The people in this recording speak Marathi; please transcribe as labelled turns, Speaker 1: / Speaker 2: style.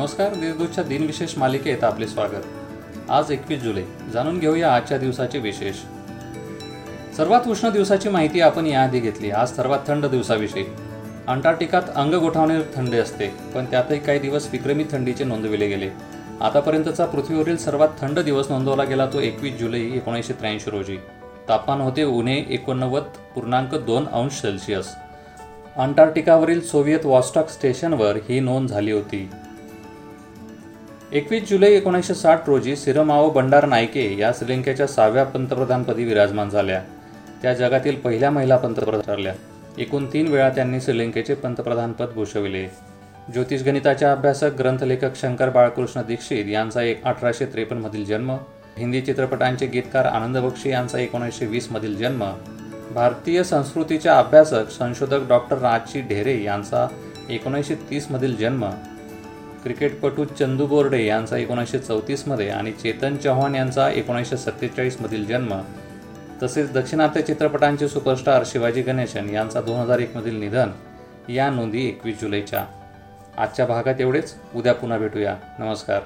Speaker 1: नमस्कार देशदूतच्या दिनविशेष मालिकेत आपले स्वागत. आज एकवीस जुलै. जाणून घेऊया आजच्या दिवसाचे विशेष. सर्वात उष्ण दिवसाची माहिती आपण याआधी घेतली. आज सर्वात थंड दिवसाविषयी. अंटार्क्टिकात अंग गोठावणे थंडी असते पण त्यातही काही दिवस विक्रमी थंडीचे नोंदविले गेले. आतापर्यंतचा पृथ्वीवरील सर्वात थंड दिवस नोंदवला गेला तो एकवीस जुलै एकोणीसशे त्र्याऐंशी रोजी. तापमान होते उणे एकोणनव्वद पूर्णांक दोन अंश सेल्सिअस. अंटार्क्टिकावरील सोव्हिएत वॉस्टॉक स्टेशनवर ही नोंद झाली होती. एकवीस जुलै एकोणीसशे साठ रोजी सिरमाओ बंडार नायके या श्रीलंकेच्या सहाव्या पंतप्रधानपदी विराजमान झाल्या. त्या जगातील पहिल्या महिला पंतप्रधान ठरल्या. एकूण तीन वेळा त्यांनी श्रीलंकेचे पंतप्रधानपद भूषविले. ज्योतिषगणिताच्या अभ्यासक ग्रंथलेखक शंकर बाळकृष्ण दीक्षित यांचा एक अठराशे त्रेपन्नमधील जन्म हिंदी चित्रपटांचे गीतकार आनंद बक्षी यांचा एकोणीसशे वीसमधील जन्म भारतीय संस्कृतीच्या अभ्यासक संशोधक डॉक्टर राजची ढेरे यांचा एकोणीसशे तीसमधील जन्म क्रिकेटपटू चंदू बोर्डे यांचा एकोणीसशे चौतीसमध्ये आणि चेतन चव्हाण यांचा एकोणीसशे सत्तेचाळीसमधील जन्म तसेच दक्षिणात्य चित्रपटांचे सुपरस्टार शिवाजी गणेशन यांचा दोन हजार एकमधील निधन या नोंदी एकवीस जुलैच्या. आजच्या भागात एवढेच. उद्या पुन्हा भेटूया. नमस्कार.